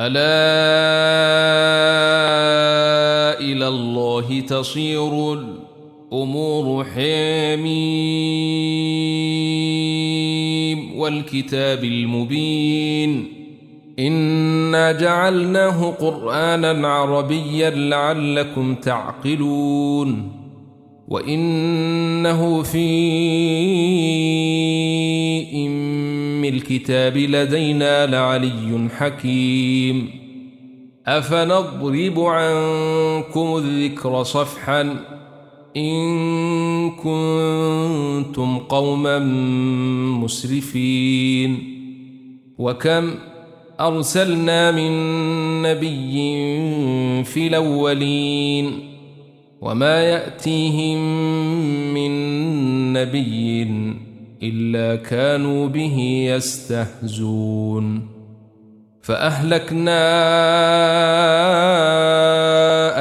ألا إلى الله تصير الأمور حميم والكتاب المبين إنا جعلناه قرآنا عربيا لعلكم تعقلون وإنه في إم الكتاب لدينا لعلي حكيم أفنضرب عنكم الذكر صفحا إن كنتم قوما مسرفين وكم أرسلنا من نبي في الأولين وما يأتيهم من نبي إلا كانوا به يستهزون فأهلكنا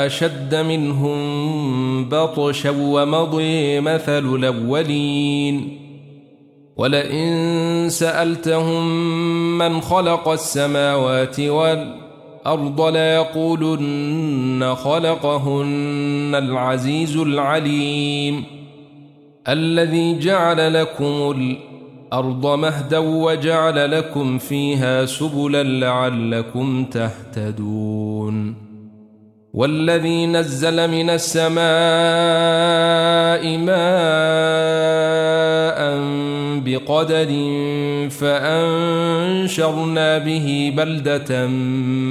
أشد منهم بطشا ومضي مثل الأولين ولئن سألتهم من خلق السماوات والأرض ليقولن خلقهن العزيز العليم الذي جعل لكم الأرض مهدا وجعل لكم فيها سبلا لعلكم تهتدون والذي نزل من السماء ماء بقدر فأنشرنا به بلدة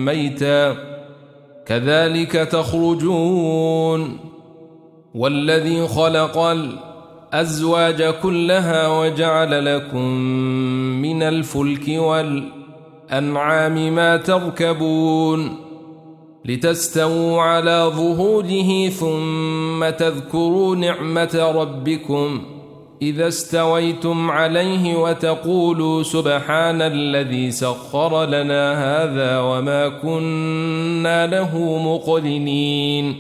ميتا. كذلك تخرجون. والذي خلق الأزواج كلها وجعل لكم من الفلك والأنعام ما تركبون. لتستووا على ظهوره ثم تذكروا نعمة ربكم. إذا استويتم عليه وتقولوا سبحان الذي سخر لنا هذا وما كنا له مقرنين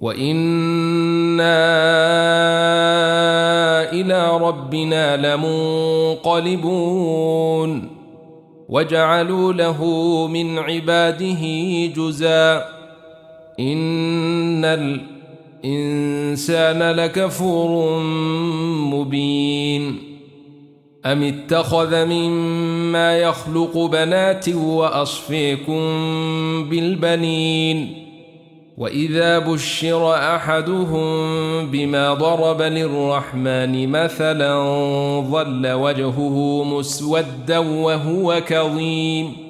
وإنا إلى ربنا لمنقلبون وجعلوا له من عباده جزا إن الإنسان لكفور مبين. أم اتخذ مما يخلق بنات وأصفيكم بالبنين؟ وإذا بشر أحدهم بما ضرب للرحمن مثلا ظل وجهه مسودا وهو كظيم.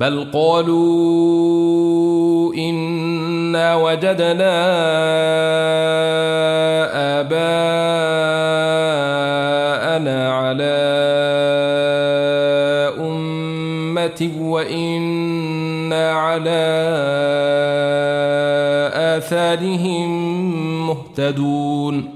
بل قالوا إنا وجدنا آباءنا على أمة وإنا على آثارهم مهتدون.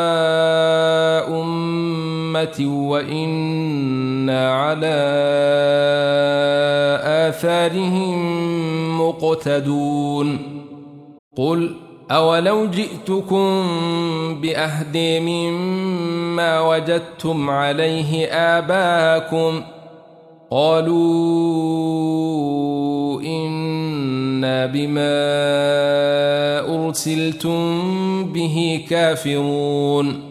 وإنا على آثارهم مقتدون قل أولو جئتكم بأهدي مما وجدتم عليه آباءكم قالوا إنا بما أرسلتم به كافرون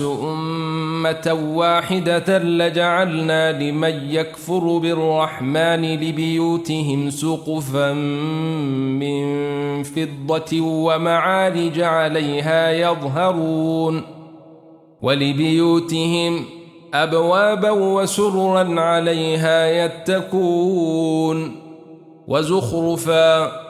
أمة واحدة لجعلنا لمن يكفر بالرحمن لبيوتهم سقفا من فضة ومعارج عليها يظهرون ولبيوتهم أبوابا وسررا عليها يتكون وزخرفا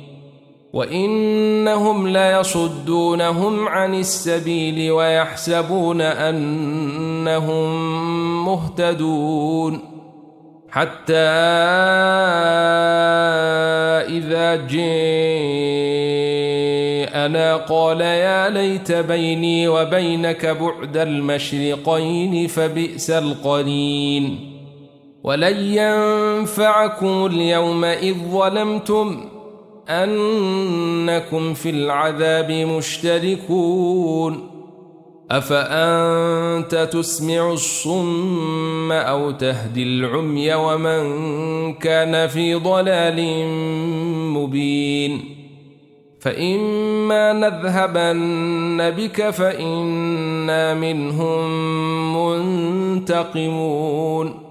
وإنهم ليصدونهم عن السبيل ويحسبون أنهم مهتدون حتى إذا جاءنا قال يا ليت بيني وبينك بعد المشرقين فبئس القرين ولن ينفعكم اليوم إذ ظلمتم أنكم في العذاب مشتركون أفأنت تسمع الصم أو تهدي العمي ومن كان في ضلال مبين فإما نذهبن بك فإنا منهم منتقمون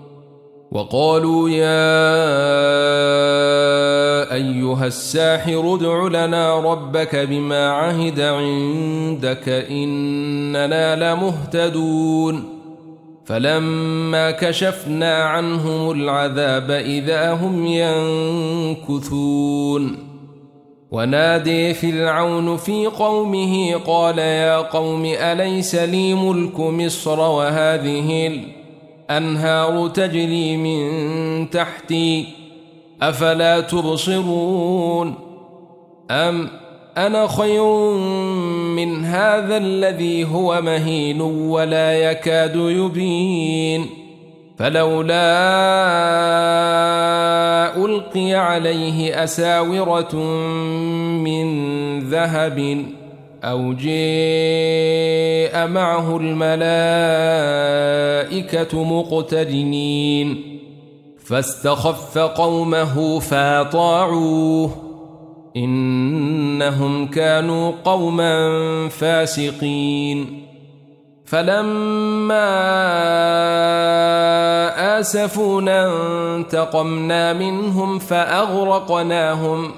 وقالوا يا أيها الساحر ادع لنا ربك بما عهد عندك إننا لمهتدون. فلما كشفنا عنهم العذاب إذا هم ينكثون. ونادي فرعون في قومه قال يا قوم أليس لي ملك مصر وهذه الأنهار تجري من تحتي أفلا تبصرون؟ أم أنا خير من هذا الذي هو مهين ولا يكاد يبين؟ فلولا ألقي عليه أساورة من ذهب أو جاء معه الملائكة مقترنين. فاستخف قومه فأطاعوه. إنهم كانوا قوما فاسقين. فلما آسفونا انتقمنا منهم فأغرقناهم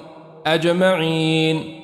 أجمعين.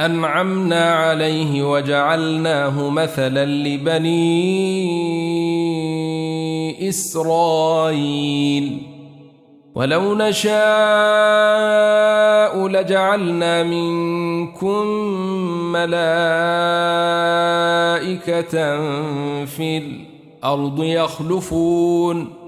أنعمنا عليه وجعلناه مثلا لبني إسرائيل. ولو نشاء لجعلنا منكم ملائكة في الأرض يخلفون.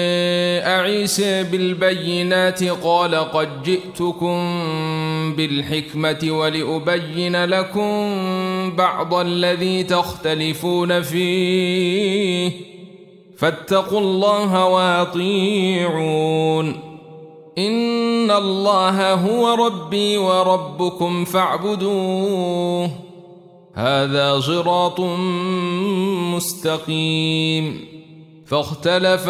عيسى بالبينات قال قد جئتكم بالحكمة ولأبين لكم بعض الذي تختلفون فيه. فاتقوا الله وأطيعون. إن الله هو ربي وربكم فاعبدوه. هذا صراط مستقيم. فاختلف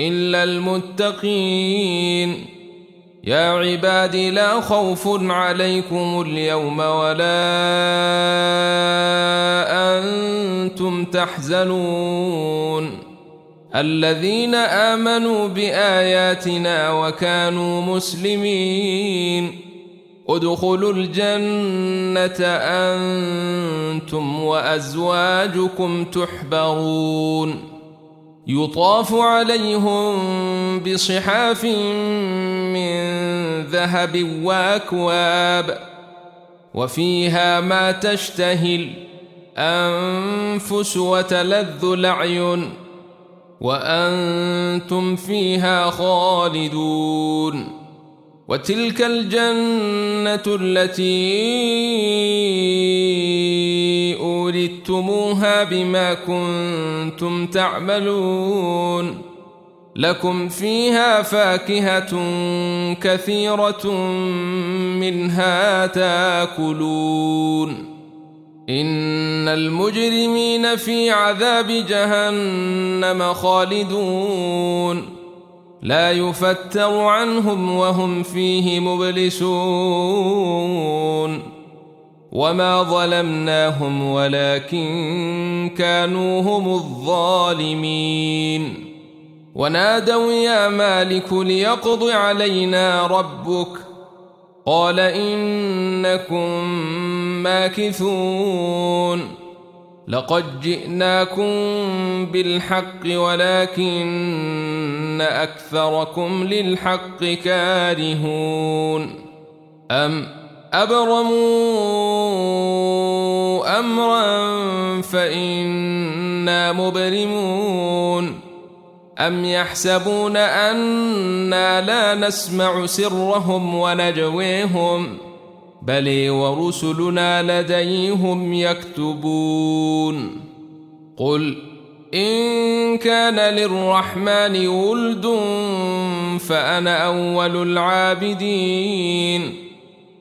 إلا المتقين. يا عبادي لا خوف عليكم اليوم ولا أنتم تحزنون. الذين آمنوا بآياتنا وكانوا مسلمين. ادخلوا الجنة أنتم وأزواجكم تحبرون. يطاف عليهم بصحاف من ذهب وأكواب وفيها ما تشتهي الأنفس وتلذ الأعين وأنتم فيها خالدون وتلك الجنة التي أوردتموها بما كنتم تعملون. لكم فيها فاكهة كثيرة منها تاكلون. إن المجرمين في عذاب جهنم خالدون. لا يفتر عنهم وهم فيه مبلسون. وما ظلمناهم ولكن كانوا هم الظالمين ونادوا يا مالك ليقض علينا ربك قال إنكم ماكثون لقد جئناكم بالحق ولكن أكثركم للحق كارهون أم أبرموا أمرا فإنا مبرمون. أم يحسبون أنا لا نسمع سرهم ونجويهم ۖ؟ بل ورسلنا لديهم يكتبون. قل إن كان للرحمن ولد فأنا أول العابدين.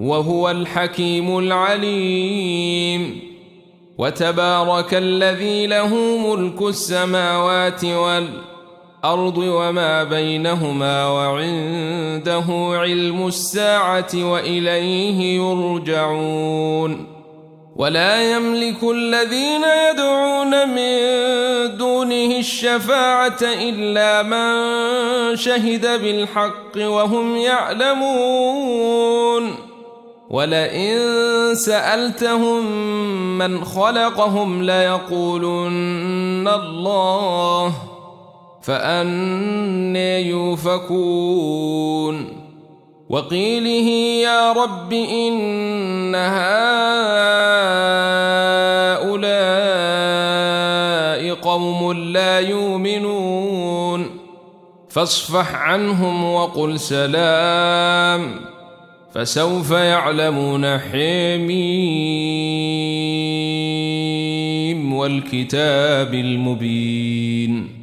وهو الحكيم العليم. وتبارك الذي له ملك السماوات والأرض الأرض وما بينهما وعنده علم الساعة وإليه يرجعون. ولا يملك الذين يدعون من دونه الشفاعة إلا من شهد بالحق وهم يعلمون. ولئن سألتهم من خلقهم ليقولن الله فأني يوفكون. وقيله يا رب إن هؤلاء قوم لا يؤمنون. فاصفح عنهم وقل سلام. فسوف يعلمون حميم والكتاب المبين.